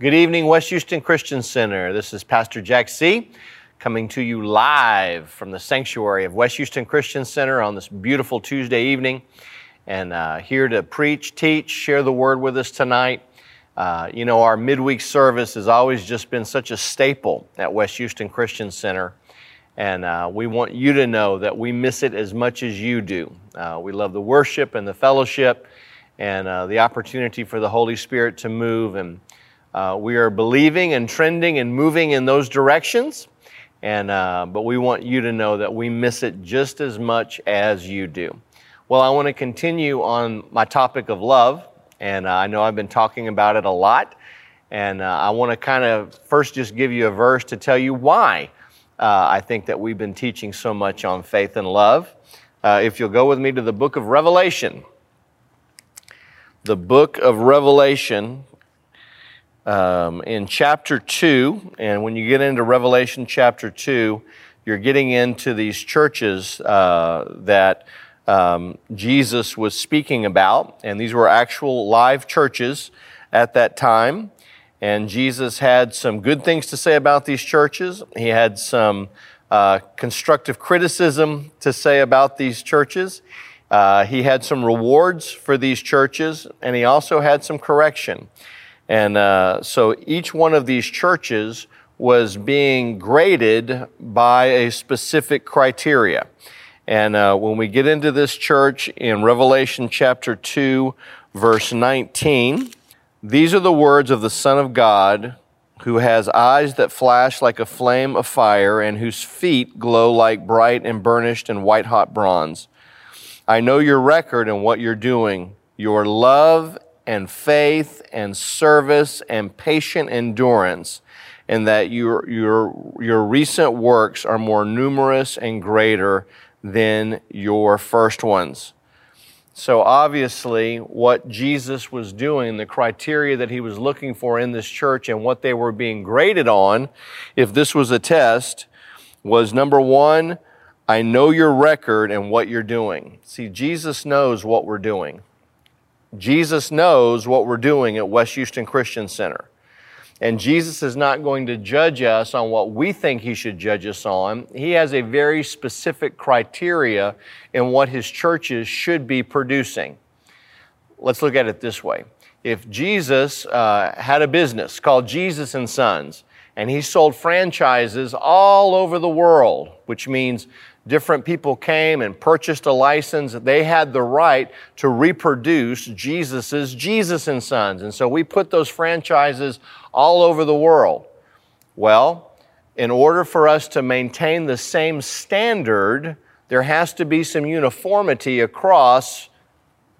Good evening, West Houston Christian Center. This is Pastor Jack C. coming to you live from the sanctuary of West Houston Christian Center on this beautiful Tuesday evening. And uh, here to preach, teach, share the word with us tonight. Uh, you know, our midweek service has always just been such a staple at West Houston Christian Center. And uh, we want you to know that we miss it as much as you do. Uh, we love the worship and the fellowship and uh, the opportunity for the Holy Spirit to move. And uh, we are believing and trending and moving in those directions. And, uh, but we want you to know that we miss it just as much as you do. Well, I want to continue on my topic of love. And uh, I know I've been talking about it a lot. And uh, I want to kind of first just give you a verse to tell you why uh, I think that we've been teaching so much on faith and love. Uh, if you'll go with me to the book of Revelation, the book of Revelation, um, in chapter 2. And when you get into Revelation chapter 2, you're getting into these churches uh, that um, Jesus was speaking about. And these were actual live churches at that time. And Jesus had some good things to say about these churches. He had some uh, constructive criticism to say about these churches. Uh, he had some rewards for these churches, and he also had some correction. And uh, so each one of these churches was being graded by a specific criteria. And uh, when we get into this church in Revelation chapter 2, verse 19, these are the words of the Son of God who has eyes that flash like a flame of fire and whose feet glow like bright and burnished and white hot bronze. I know your record and what you're doing, your love and faith and service and patient endurance, and that your, your, your recent works are more numerous and greater than your first ones. So, obviously, what Jesus was doing, the criteria that he was looking for in this church and what they were being graded on, if this was a test, was number one, I know your record and what you're doing. See, Jesus knows what we're doing. Jesus knows what we're doing at West Houston Christian Center. And Jesus is not going to judge us on what we think he should judge us on. He has a very specific criteria in what his churches should be producing. Let's look at it this way. If Jesus uh, had a business called Jesus and Sons, and he sold franchises all over the world, which means different people came and purchased a license. They had the right to reproduce Jesus's Jesus and Sons. And so we put those franchises all over the world. Well, in order for us to maintain the same standard, there has to be some uniformity across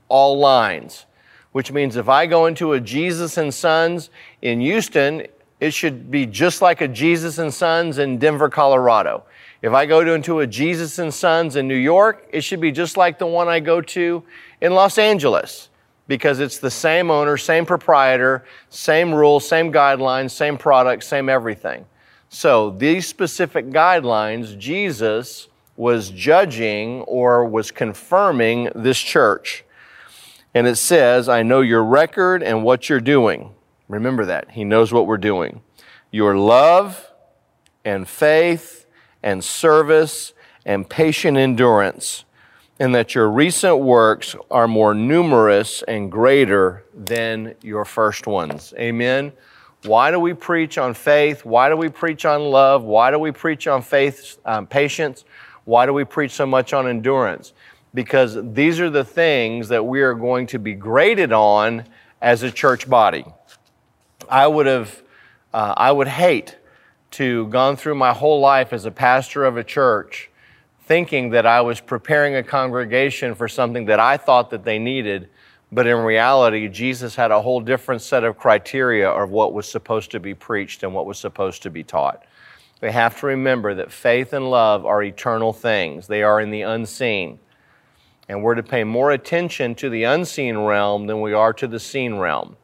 all lines. Which means if I go into a Jesus and Sons in Houston, it should be just like a Jesus and Sons in Denver, Colorado. If I go to, into a Jesus and Sons in New York, it should be just like the one I go to in Los Angeles because it's the same owner, same proprietor, same rules, same guidelines, same product, same everything. So these specific guidelines, Jesus was judging or was confirming this church. And it says, I know your record and what you're doing. Remember that. He knows what we're doing. Your love and faith and service and patient endurance, and that your recent works are more numerous and greater than your first ones. Amen. Why do we preach on faith? Why do we preach on love? Why do we preach on faith, um, patience? Why do we preach so much on endurance? Because these are the things that we are going to be graded on as a church body. I would have, uh, I would hate to gone through my whole life as a pastor of a church thinking that I was preparing a congregation for something that I thought that they needed, but in reality, Jesus had a whole different set of criteria of what was supposed to be preached and what was supposed to be taught. We have to remember that faith and love are eternal things. They are in the unseen. And we're to pay more attention to the unseen realm than we are to the seen realm.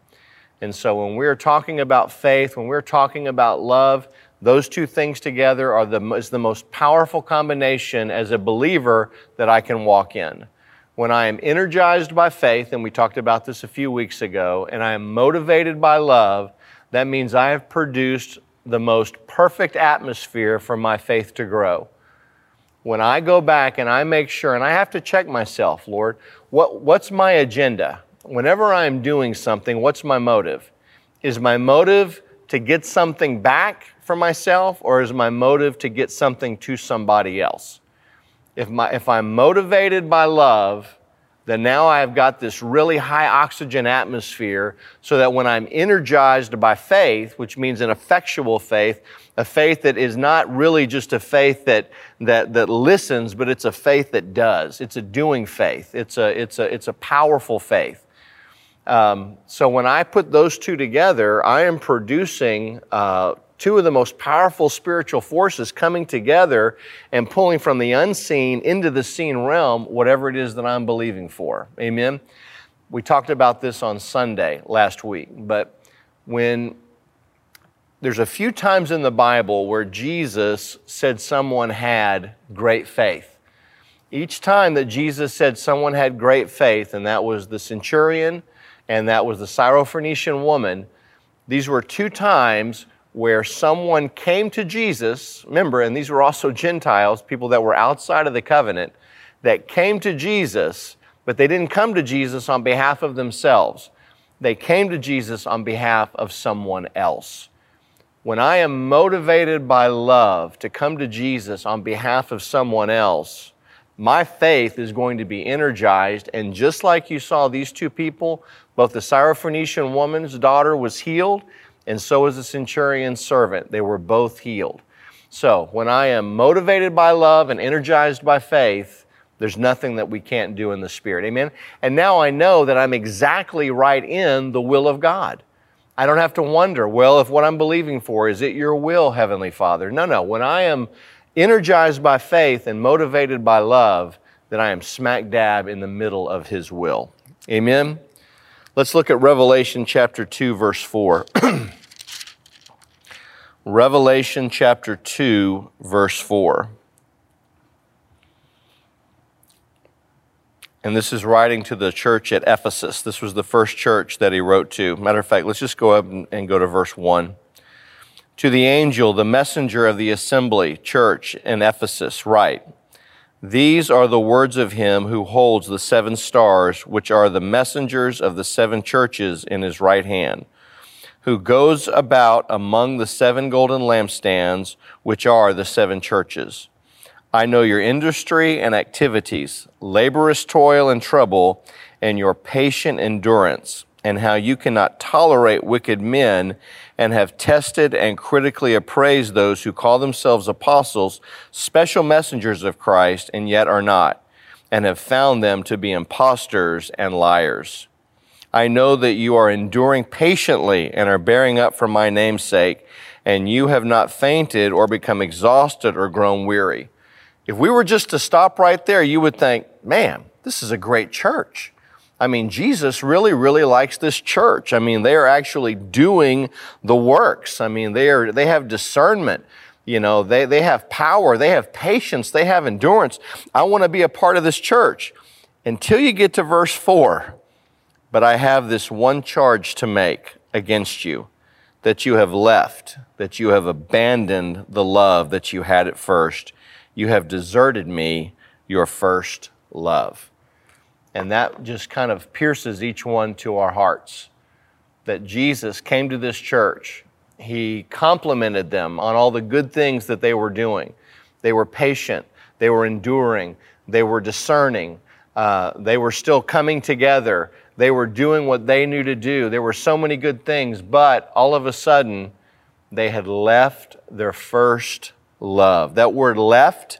And so when we're talking about faith, when we're talking about love, those two things together are the, is the most powerful combination as a believer that I can walk in. When I am energized by faith, and we talked about this a few weeks ago, and I am motivated by love, that means I have produced the most perfect atmosphere for my faith to grow. When I go back and I make sure, and I have to check myself, Lord, what, what's my agenda? Whenever I'm doing something, what's my motive? Is my motive to get something back for myself, or is my motive to get something to somebody else? If, my, if I'm motivated by love, then now I've got this really high oxygen atmosphere so that when I'm energized by faith, which means an effectual faith, a faith that is not really just a faith that, that, that listens, but it's a faith that does. It's a doing faith. It's a, it's a, it's a powerful faith. Um, so when I put those two together, I am producing uh, two of the most powerful spiritual forces coming together and pulling from the unseen into the seen realm whatever it is that I'm believing for. Amen. We talked about this on Sunday last week, but when there's a few times in the Bible where Jesus said someone had great faith. Each time that Jesus said someone had great faith, and that was the centurion and that was the Syrophoenician woman, these were two times where someone came to Jesus, remember, and these were also Gentiles, people that were outside of the covenant, that came to Jesus, but they didn't come to Jesus on behalf of themselves. They came to Jesus on behalf of someone else. When I am motivated by love to come to Jesus on behalf of someone else, my faith is going to be energized. And just like you saw these two people, both the Syrophoenician woman's daughter was healed, and so is the centurion's servant. They were both healed. So, when I am motivated by love and energized by faith, there's nothing that we can't do in the Spirit. Amen? And now I know that I'm exactly right in the will of God. I don't have to wonder, well, if what I'm believing for, is it your will, Heavenly Father? No, no. When I am energized by faith and motivated by love, then I am smack dab in the middle of His will. Amen? Let's look at Revelation chapter 2, verse 4. Revelation chapter 2, verse 4. And this is writing to the church at Ephesus. This was the first church that he wrote to. Matter of fact, let's just go up and go to verse 1. To the angel, the messenger of the assembly, church in Ephesus, write These are the words of him who holds the seven stars, which are the messengers of the seven churches in his right hand who goes about among the seven golden lampstands, which are the seven churches. I know your industry and activities, laborious toil and trouble, and your patient endurance, and how you cannot tolerate wicked men, and have tested and critically appraised those who call themselves apostles, special messengers of Christ, and yet are not, and have found them to be impostors and liars. I know that you are enduring patiently and are bearing up for my name's sake, and you have not fainted or become exhausted or grown weary. If we were just to stop right there, you would think, man, this is a great church. I mean, Jesus really, really likes this church. I mean, they are actually doing the works. I mean, they are, they have discernment. You know, they, they have power. They have patience. They have endurance. I want to be a part of this church. Until you get to verse four, but I have this one charge to make against you that you have left, that you have abandoned the love that you had at first. You have deserted me, your first love. And that just kind of pierces each one to our hearts. That Jesus came to this church, He complimented them on all the good things that they were doing. They were patient, they were enduring, they were discerning, uh, they were still coming together. They were doing what they knew to do. There were so many good things, but all of a sudden, they had left their first love. That word left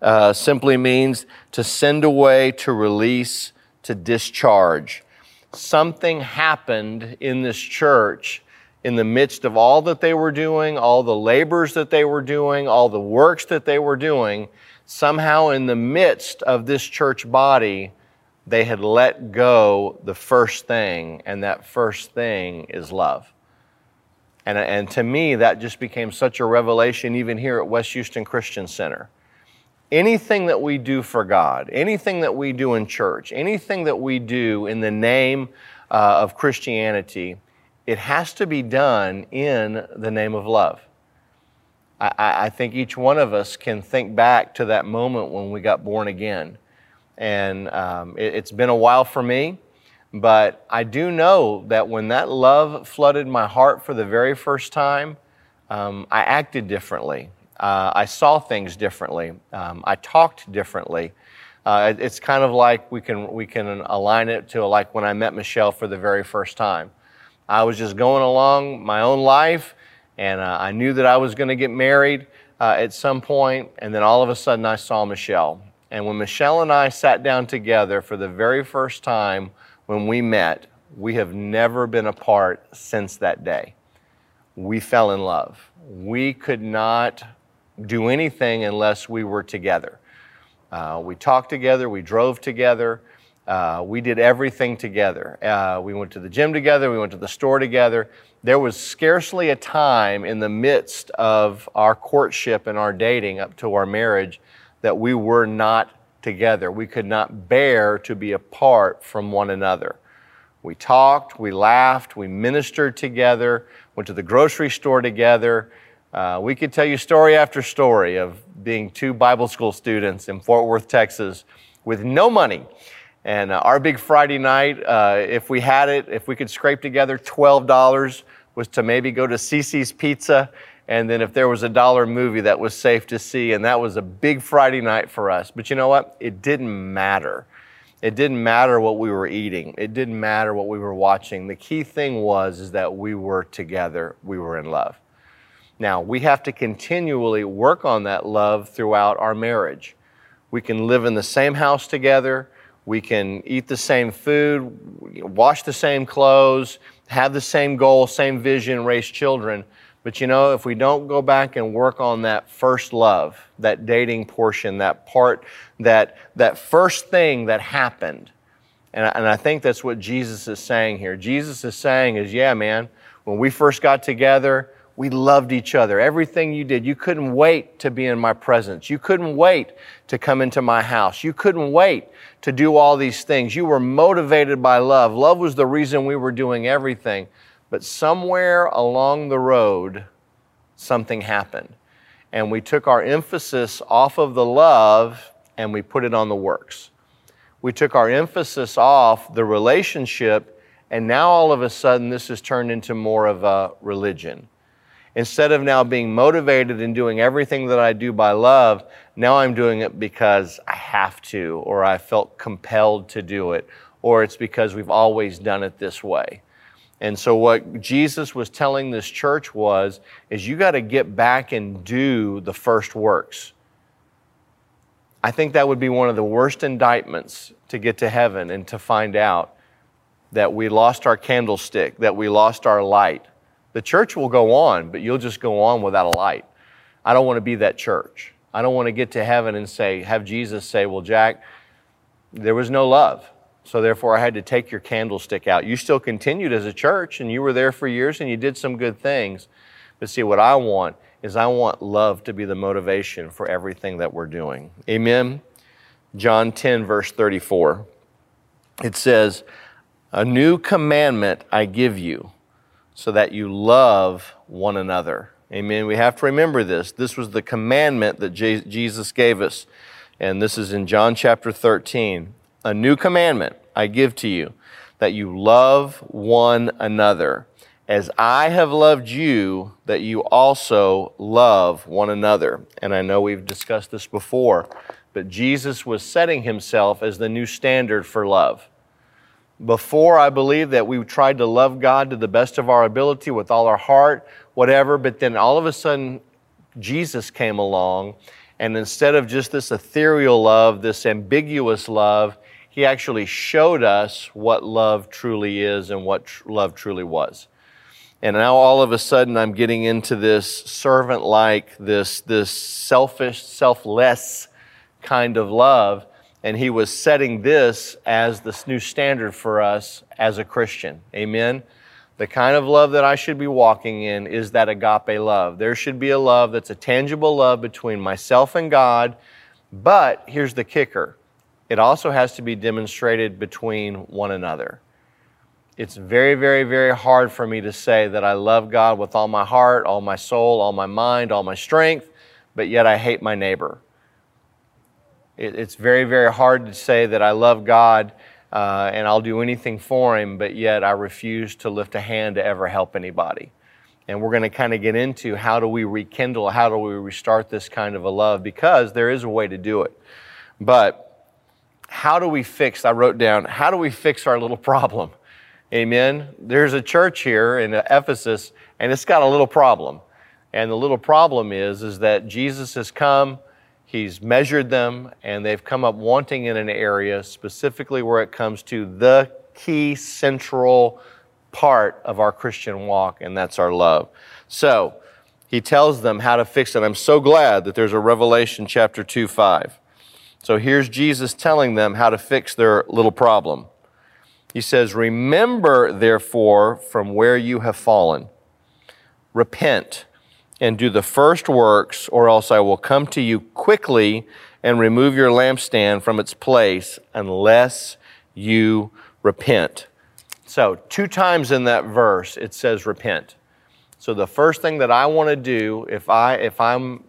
uh, simply means to send away, to release, to discharge. Something happened in this church in the midst of all that they were doing, all the labors that they were doing, all the works that they were doing. Somehow, in the midst of this church body, they had let go the first thing, and that first thing is love. And, and to me, that just became such a revelation even here at West Houston Christian Center. Anything that we do for God, anything that we do in church, anything that we do in the name uh, of Christianity, it has to be done in the name of love. I, I, think each one of us can think back to that moment when we got born again. And um, it, it's been a while for me, but I do know that when that love flooded my heart for the very first time, um, I acted differently. Uh, I saw things differently. Um, I talked differently. Uh, it's kind of like we can we can align it to like when I met Michelle for the very first time. I was just going along my own life, and uh, I knew that I was going to get married uh, at some point, and then all of a sudden I saw Michelle. And when Michelle and I sat down together for the very first time when we met, we have never been apart since that day. We fell in love. We could not do anything unless we were together. Uh, we talked together, we drove together, uh, we did everything together. Uh, we went to the gym together, we went to the store together. There was scarcely a time in the midst of our courtship and our dating up to our marriage that we were not together. We could not bear to be apart from one another. We talked, we laughed, we ministered together, went to the grocery store together. Uh, we could tell you story after story of being two Bible school students in Fort Worth, Texas, with no money. And uh, our big Friday night, uh, if we had it, if we could scrape together $12, was to maybe go to CiCi's Pizza. And then if there was a dollar movie that was safe to see, and that was a big Friday night for us. But you know what? It didn't matter. It didn't matter what we were eating. It didn't matter what we were watching. The key thing was is that we were together. We were in love. Now, we have to continually work on that love throughout our marriage. We can live in the same house together, we can eat the same food, wash the same clothes, have the same goal, same vision, raise children. But you know, if we don't go back and work on that first love, that dating portion, that part, that, that first thing that happened, and and I think that's what Jesus is saying here. Jesus is saying is, yeah, man, when we first got together, we loved each other. Everything you did, you couldn't wait to be in my presence. You couldn't wait to come into my house. You couldn't wait to do all these things. You were motivated by love. Love was the reason we were doing everything. But somewhere along the road, something happened. And we took our emphasis off of the love and we put it on the works. We took our emphasis off the relationship, and now all of a sudden, this has turned into more of a religion instead of now being motivated and doing everything that I do by love, now I'm doing it because I have to, or I felt compelled to do it, or it's because we've always done it this way. And so what Jesus was telling this church was is you got to get back and do the first works. I think that would be one of the worst indictments to get to heaven and to find out that we lost our candlestick, that we lost our light, the church will go on, but you'll just go on without a light. I don't want to be that church. I don't want to get to heaven and say, have Jesus say, Well, Jack, there was no love. So therefore, I had to take your candlestick out. You still continued as a church and you were there for years and you did some good things. But see, what I want is I want love to be the motivation for everything that we're doing. Amen. John 10, verse 34. It says, A new commandment I give you so that you love one another. Amen. We have to remember this. This was the commandment that Jesus gave us. And this is in John chapter 13. A new commandment I give to you that you love one another. As I have loved you, that you also love one another. And I know we've discussed this before, but Jesus was setting himself as the new standard for love. Before, I believe that we tried to love God to the best of our ability with all our heart, whatever, but then all of a sudden, Jesus came along, and instead of just this ethereal love, this ambiguous love, he actually showed us what love truly is and what tr- love truly was. And now all of a sudden I'm getting into this servant like, this, this selfish, selfless kind of love and he was setting this as this new standard for us as a Christian. Amen. The kind of love that I should be walking in is that agape love. There should be a love that's a tangible love between myself and God, but here's the kicker it also has to be demonstrated between one another. It's very, very, very hard for me to say that I love God with all my heart, all my soul, all my mind, all my strength, but yet I hate my neighbor. It's very, very hard to say that I love God uh, and I'll do anything for Him, but yet I refuse to lift a hand to ever help anybody. And we're going to kind of get into how do we rekindle, how do we restart this kind of a love, because there is a way to do it. But how do we fix, I wrote down, how do we fix our little problem? Amen. There's a church here in Ephesus, and it's got a little problem. And the little problem is, is that Jesus has come, he's measured them, and they've come up wanting in an area, specifically where it comes to the key central part of our Christian walk, and that's our love. So he tells them how to fix it. I'm so glad that there's a Revelation chapter 2 5. So here's Jesus telling them how to fix their little problem. He says, Remember, therefore, from where you have fallen, repent and do the first works, or else I will come to you quickly and remove your lampstand from its place unless you repent. So, two times in that verse it says repent. So the first thing that I want to do if I if I'm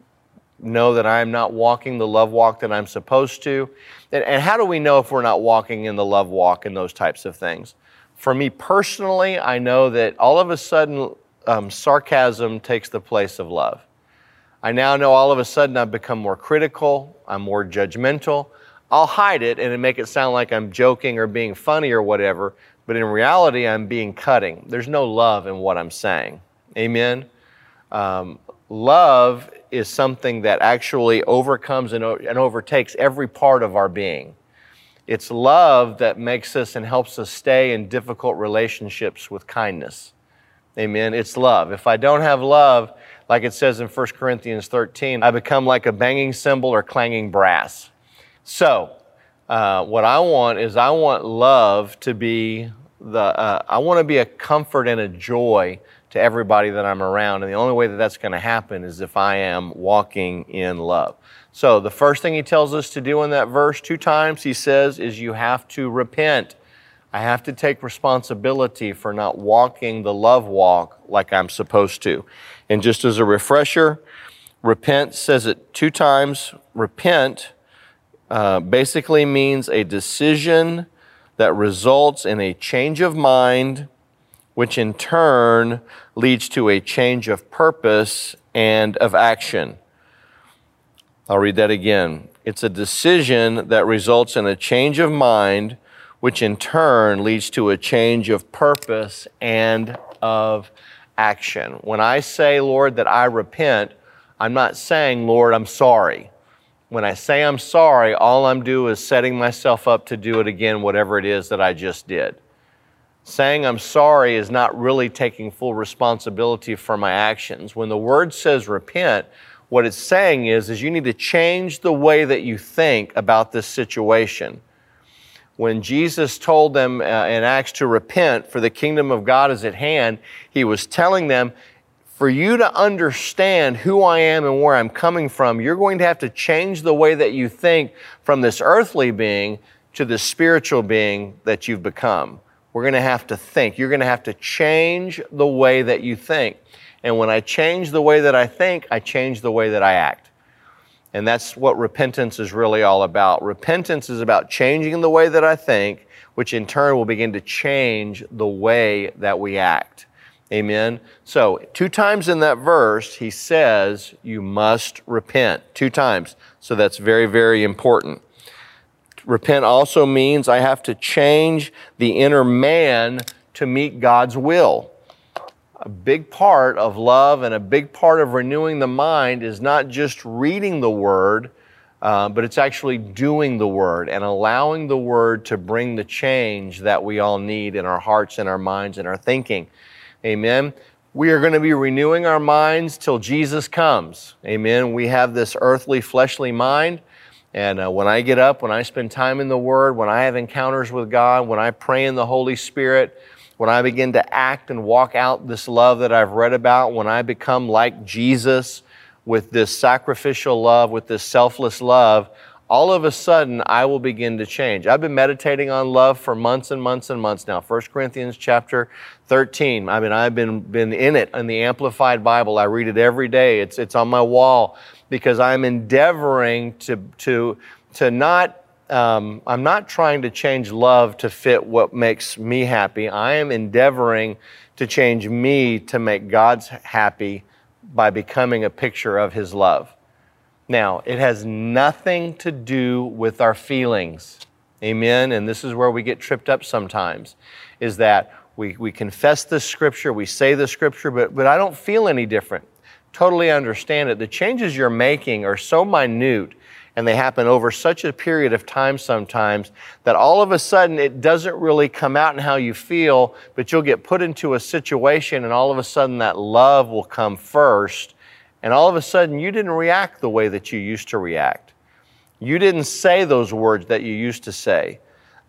know that I'm not walking the love walk that I'm supposed to, and, and how do we know if we're not walking in the love walk and those types of things? For me personally, I know that all of a sudden um, sarcasm takes the place of love. I now know all of a sudden I've become more critical, I'm more judgmental. I'll hide it and make it sound like I'm joking or being funny or whatever, but in reality, I'm being cutting. There's no love in what I'm saying. Amen? Um, love is something that actually overcomes and, and overtakes every part of our being. It's love that makes us and helps us stay in difficult relationships with kindness. Amen. It's love. If I don't have love, like it says in 1 Corinthians 13, I become like a banging cymbal or clanging brass. So, uh, what I want is I want love to be the, uh, I want to be a comfort and a joy to everybody that I'm around. And the only way that that's going to happen is if I am walking in love. So the first thing he tells us to do in that verse, two times he says, is you have to repent. I have to take responsibility for not walking the love walk like I'm supposed to. And just as a refresher, repent says it two times. Repent uh, basically means a decision that results in a change of mind which in turn leads to a change of purpose and of action. I'll read that again. It's a decision that results in a change of mind, which in turn leads to a change of purpose and of action. When I say, Lord, that I repent, I'm not saying, Lord, I'm sorry. When I say I'm sorry, all I'm doing is setting myself up to do it again, whatever it is that I just did. Saying I'm sorry is not really taking full responsibility for my actions. When the word says repent, what it's saying is, is you need to change the way that you think about this situation. When Jesus told them uh, in Acts to repent, for the kingdom of God is at hand, he was telling them, for you to understand who I am and where I'm coming from, you're going to have to change the way that you think from this earthly being to the spiritual being that you've become. We're going to have to think. You're going to have to change the way that you think. And when I change the way that I think, I change the way that I act. And that's what repentance is really all about. Repentance is about changing the way that I think, which in turn will begin to change the way that we act. Amen. So, two times in that verse, he says, You must repent. Two times. So, that's very, very important. Repent also means I have to change the inner man to meet God's will. A big part of love and a big part of renewing the mind is not just reading the Word, uh, but it's actually doing the Word and allowing the Word to bring the change that we all need in our hearts and our minds and our thinking. Amen. We are going to be renewing our minds till Jesus comes. Amen. We have this earthly, fleshly mind. And uh, when I get up, when I spend time in the Word, when I have encounters with God, when I pray in the Holy Spirit, when I begin to act and walk out this love that I've read about, when I become like Jesus with this sacrificial love, with this selfless love, all of a sudden I will begin to change. I've been meditating on love for months and months and months now. 1 Corinthians chapter 13. I mean, I've been, been in it in the Amplified Bible. I read it every day. It's, it's on my wall because I'm endeavoring to, to, to not, um, I'm not trying to change love to fit what makes me happy. I am endeavoring to change me to make God's happy by becoming a picture of His love. Now, it has nothing to do with our feelings. Amen. And this is where we get tripped up sometimes is that we, we confess the scripture, we say the scripture, but, but I don't feel any different. Totally understand it. The changes you're making are so minute and they happen over such a period of time sometimes that all of a sudden it doesn't really come out in how you feel, but you'll get put into a situation and all of a sudden that love will come first and all of a sudden you didn't react the way that you used to react. You didn't say those words that you used to say.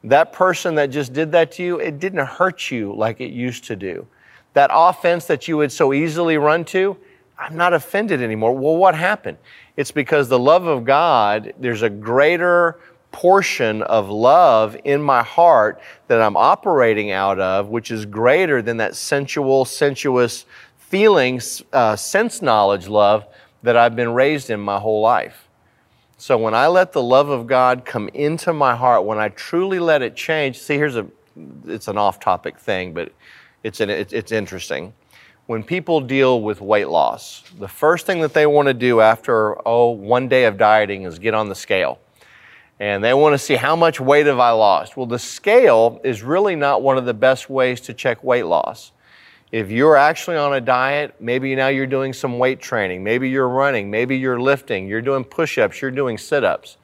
That person that just did that to you, it didn't hurt you like it used to do. That offense that you would so easily run to, I'm not offended anymore. Well, what happened? It's because the love of God, there's a greater portion of love in my heart that I'm operating out of, which is greater than that sensual, sensuous feelings, uh, sense knowledge love that I've been raised in my whole life. So when I let the love of God come into my heart, when I truly let it change, see, here's a, it's an off topic thing, but it's, an, it's, it's interesting. When people deal with weight loss, the first thing that they want to do after, oh, one day of dieting is get on the scale. And they want to see how much weight have I lost. Well, the scale is really not one of the best ways to check weight loss. If you're actually on a diet, maybe now you're doing some weight training, maybe you're running, maybe you're lifting, you're doing push-ups, you're doing sit-ups.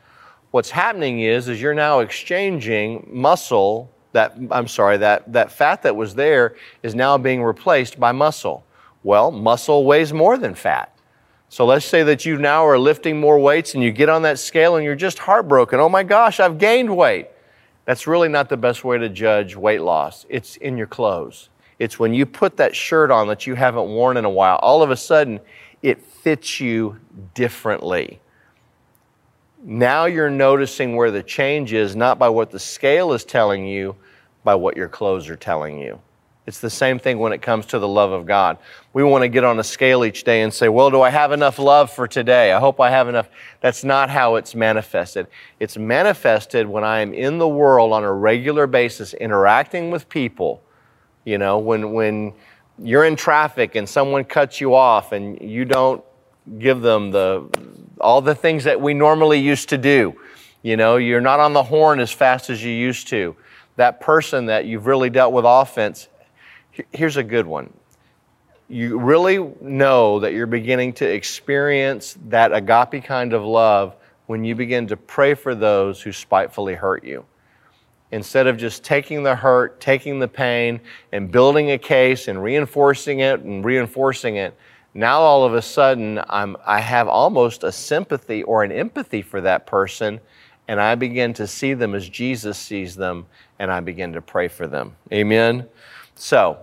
What's happening is is you're now exchanging muscle that I'm sorry, that that fat that was there is now being replaced by muscle. Well, muscle weighs more than fat. So let's say that you now are lifting more weights and you get on that scale and you're just heartbroken. Oh my gosh, I've gained weight. That's really not the best way to judge weight loss. It's in your clothes. It's when you put that shirt on that you haven't worn in a while, all of a sudden it fits you differently. Now you're noticing where the change is, not by what the scale is telling you, by what your clothes are telling you. It's the same thing when it comes to the love of God. We want to get on a scale each day and say, Well, do I have enough love for today? I hope I have enough. That's not how it's manifested. It's manifested when I am in the world on a regular basis, interacting with people you know, when, when you're in traffic and someone cuts you off and you don't give them the, all the things that we normally used to do. You know, you're not on the horn as fast as you used to. That person that you've really dealt with offense, here's a good one. You really know that you're beginning to experience that agape kind of love when you begin to pray for those who spitefully hurt you instead of just taking the hurt, taking the pain, and building a case and reinforcing it and reinforcing it, now all of a sudden I'm, I have almost a sympathy or an empathy for that person, and I begin to see them as Jesus sees them, and I begin to pray for them. Amen? So,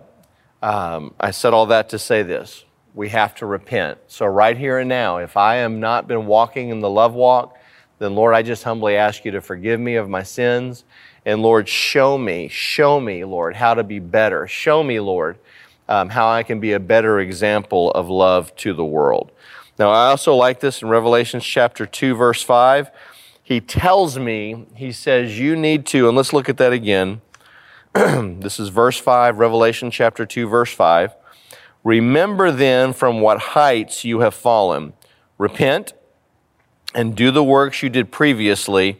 um, I said all that to say this. We have to repent. So, right here and now, if I am not been walking in the love walk, then Lord, I just humbly ask you to forgive me of my sins and Lord, show me, show me, Lord, how to be better. Show me, Lord, um, how I can be a better example of love to the world. Now, I also like this in Revelation chapter 2, verse 5. He tells me, he says, you need to, and let's look at that again. this is verse 5, Revelation chapter 2, verse 5. Remember then from what heights you have fallen. Repent and do the works you did previously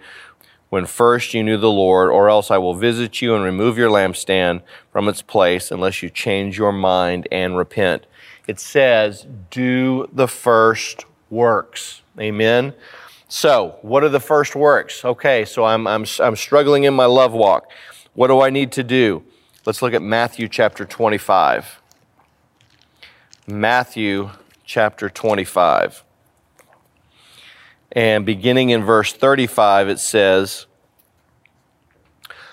when first you knew the Lord, or else I will visit you and remove your lampstand from its place unless you change your mind and repent. It says, do the first works. Amen. So, what are the first works? Okay, so I'm, I'm, I'm struggling in my love walk. What do I need to do? Let's look at Matthew chapter 25. Matthew chapter 25. And beginning in verse 35, it says,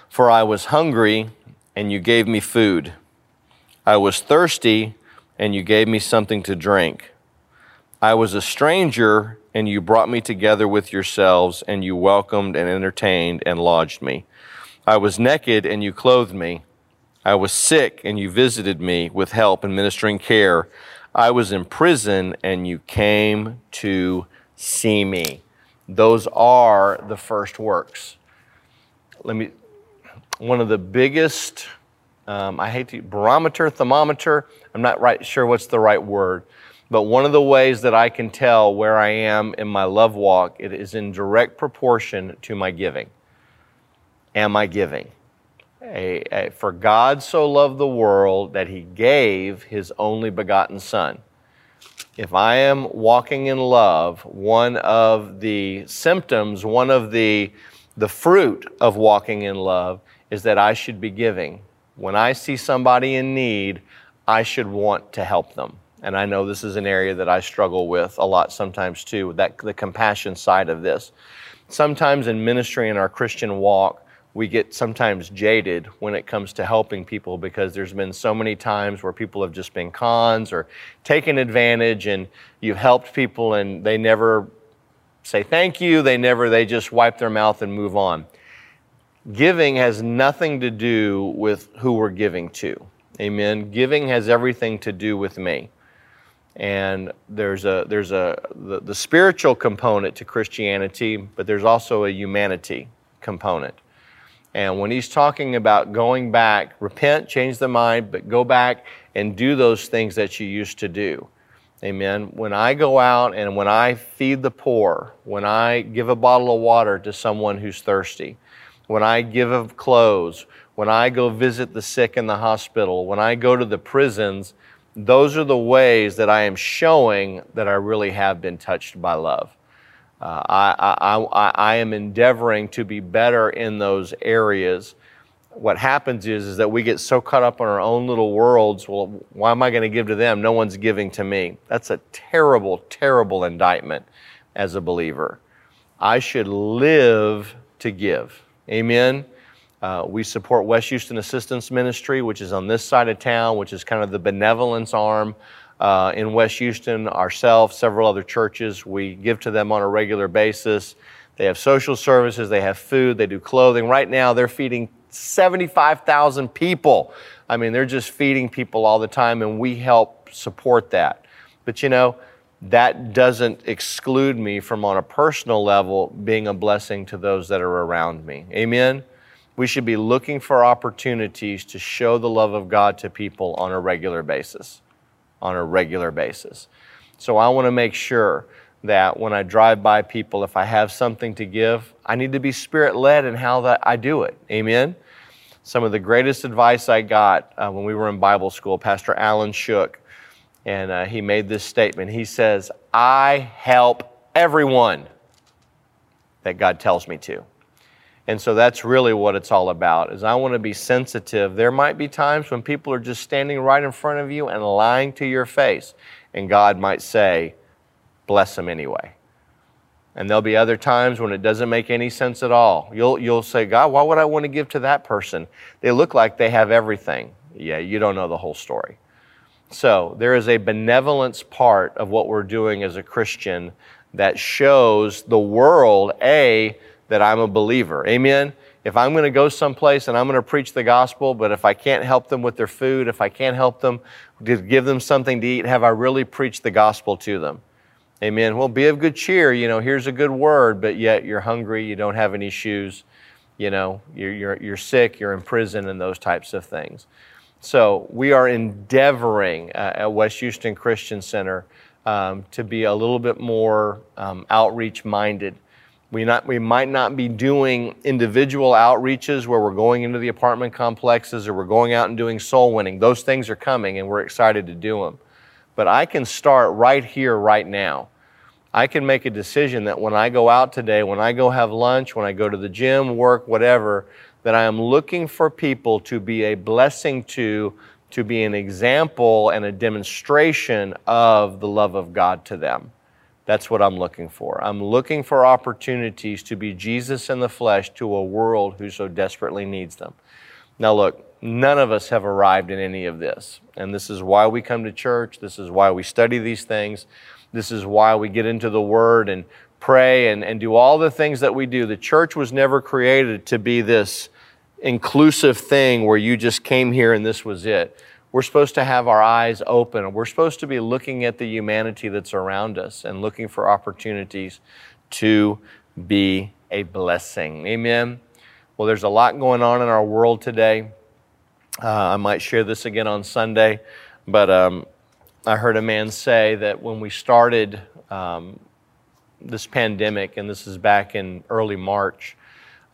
For I was hungry, and you gave me food. I was thirsty, and you gave me something to drink. I was a stranger, and you brought me together with yourselves, and you welcomed and entertained and lodged me. I was naked, and you clothed me. I was sick, and you visited me with help and ministering care. I was in prison, and you came to see me. Those are the first works. Let me, one of the biggest, um, I hate to, barometer, thermometer, I'm not right sure what's the right word but one of the ways that I can tell where I am in my love walk, it is in direct proportion to my giving. Am I giving? A, a, for God so loved the world that he gave his only begotten Son. If I am walking in love, one of the symptoms, one of the, the fruit of walking in love is that I should be giving. When I see somebody in need, I should want to help them and I know this is an area that I struggle with a lot sometimes too, that the compassion side of this. Sometimes in ministry in our Christian walk, we get sometimes jaded when it comes to helping people because there's been so many times where people have just been cons or taken advantage and you've helped people and they never say thank you, they never they just wipe their mouth and move on. Giving has nothing to do with who we're giving to. Amen. Giving has everything to do with me and there's a there's a the, the, spiritual component to Christianity, but there's also a humanity component. And when he's talking about going back, repent, change the mind, but go back and do those things that you used to do. Amen. When I go out and when I feed the poor, when I give a bottle of water to someone who's thirsty, when I give of clothes, when I go visit the sick in the hospital, when I go to the prisons those are the ways that I am showing that I really have been touched by love. Uh, I, I, I, I, am endeavoring to be better in those areas. What happens is, is that we get so caught up in our own little worlds. Well, why am I going to give to them? No one's giving to me. That's a terrible, terrible indictment as a believer. I should live to give. Amen. Uh, we support West Houston Assistance Ministry, which is on this side of town, which is kind of the benevolence arm uh, in West Houston. Ourselves, several other churches, we give to them on a regular basis. They have social services, they have food, they do clothing. Right now, they're feeding 75,000 people. I mean, they're just feeding people all the time, and we help support that. But you know, that doesn't exclude me from, on a personal level, being a blessing to those that are around me. Amen? We should be looking for opportunities to show the love of God to people on a regular basis. On a regular basis. So I want to make sure that when I drive by people, if I have something to give, I need to be spirit led in how that I do it. Amen. Some of the greatest advice I got uh, when we were in Bible school, Pastor Alan Shook, and uh, he made this statement. He says, I help everyone that God tells me to. And so that's really what it's all about is I want to be sensitive. There might be times when people are just standing right in front of you and lying to your face and God might say, bless them anyway. And there'll be other times when it doesn't make any sense at all. You'll, you'll say, God, why would I want to give to that person? They look like they have everything. Yeah, you don't know the whole story. So there is a benevolence part of what we're doing as a Christian that shows the world, A, that I'm a believer. Amen? If I'm going to go someplace and I'm going to preach the gospel, but if I can't help them with their food, if I can't help them to give them something to eat, have I really preached the gospel to them? Amen. Well, be of good cheer. You know, here's a good word, but yet you're hungry, you don't have any shoes, you know, you're, you're, you're sick, you're in prison, and those types of things. So we are endeavoring uh, at West Houston Christian Center um, to be a little bit more um, outreach minded we, not, we might not be doing individual outreaches where we're going into the apartment complexes or we're going out and doing soul winning. Those things are coming and we're excited to do them. But I can start right here, right now. I can make a decision that when I go out today, when I go have lunch, when I go to the gym, work, whatever, that I am looking for people to be a blessing to, to be an example and a demonstration of the love of God to them. That's what I'm looking for. I'm looking for opportunities to be Jesus in the flesh to a world who so desperately needs them. Now, look, none of us have arrived in any of this. And this is why we come to church. This is why we study these things. This is why we get into the Word and pray and, and do all the things that we do. The church was never created to be this inclusive thing where you just came here and this was it. We're supposed to have our eyes open. We're supposed to be looking at the humanity that's around us and looking for opportunities to be a blessing. Amen. Well, there's a lot going on in our world today. Uh, I might share this again on Sunday, but um, I heard a man say that when we started um, this pandemic, and this is back in early March,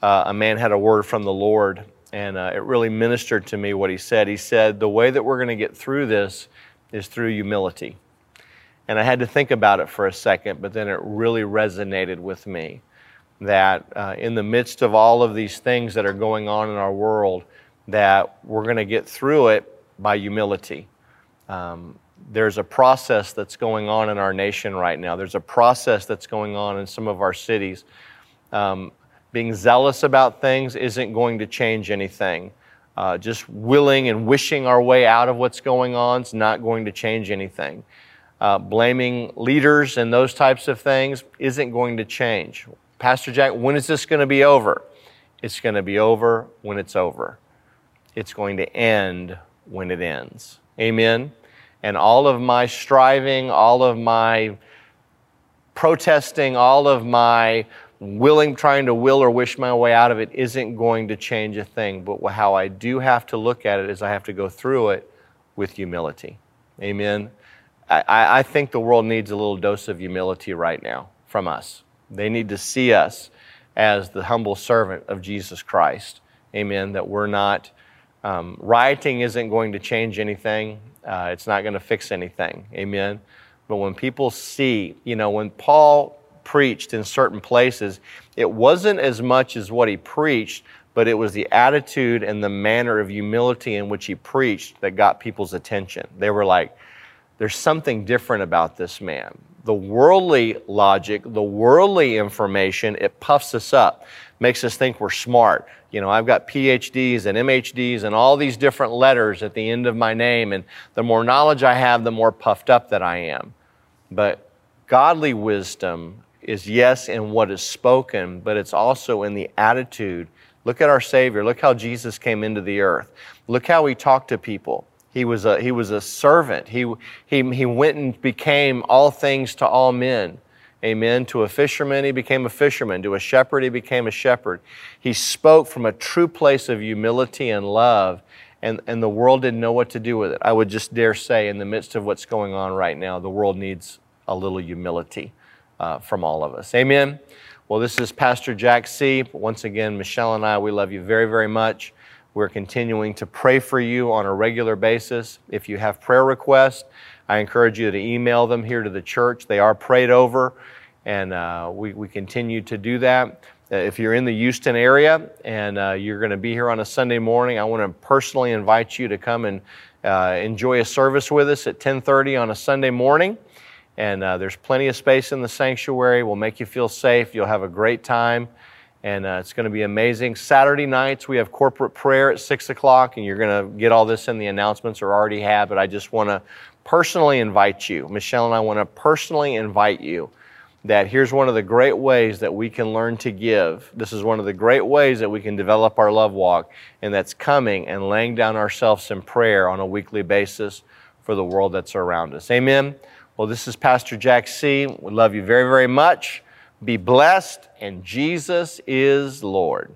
uh, a man had a word from the Lord, and uh, it really ministered to me what he said. He said, The way that we're going to get through this is through humility. And I had to think about it for a second, but then it really resonated with me that uh, in the midst of all of these things that are going on in our world, that we're going to get through it by humility. Um, there's a process that's going on in our nation right now. There's a process that's going on in some of our cities. Um, being zealous about things isn't going to change anything. Uh, just willing and wishing our way out of what's going on is not going to change anything. Uh, blaming leaders and those types of things isn't going to change. Pastor Jack, when is this going to be over? It's going to be over when it's over. It's going to end when it ends. Amen and all of my striving, all of my protesting, all of my willing, trying to will or wish my way out of it isn't going to change a thing. But how I do have to look at it is I have to go through it with humility. Amen. I, I think the world needs a little dose of humility right now from us. They need to see us as the humble servant of Jesus Christ. Amen. That we're not, um, rioting isn't going to change anything. Uh, it's not going to fix anything. Amen. But when people see, you know, when Paul preached in certain places, it wasn't as much as what he preached, but it was the attitude and the manner of humility in which he preached that got people's attention. They were like, there's something different about this man. The worldly logic, the worldly information, it puffs us up, makes us think we're smart. You know, I've got PhDs and MHDs and all these different letters at the end of my name. And the more knowledge I have, the more puffed up that I am. But godly wisdom is, yes, in what is spoken, but it's also in the attitude. Look at our Savior. Look how Jesus came into the earth. Look how he talked to people. He was a, he was a servant. He, he, he went and became all things to all men. Amen. To a fisherman, he became a fisherman. To a shepherd, he became a shepherd. He spoke from a true place of humility and love, and, and the world didn't know what to do with it. I would just dare say, in the midst of what's going on right now, the world needs a little humility uh, from all of us. Amen. Well, this is Pastor Jack C. Once again, Michelle and I, we love you very, very much. We're continuing to pray for you on a regular basis. If you have prayer requests, I encourage you to email them here to the church. They are prayed over, and uh, we, we continue to do that. Uh, if you're in the Houston area and uh, you're going to be here on a Sunday morning, I want to personally invite you to come and uh, enjoy a service with us at 10:30 on a Sunday morning. And uh, there's plenty of space in the sanctuary. We'll make you feel safe. You'll have a great time and uh, it's going to be amazing. Saturday nights, we have corporate prayer at 6 o'clock, and you're going to get all this in the announcements or already have, but I just want to personally invite you. Michelle and I want to personally invite you that here's one of the great ways that we can learn to give. This is one of the great ways that we can develop our love walk, and that's coming and laying down ourselves in prayer on a weekly basis for the world that's around us. Amen. Well, this is Pastor Jack C. We love you very, very much. Be blessed, and Jesus is Lord.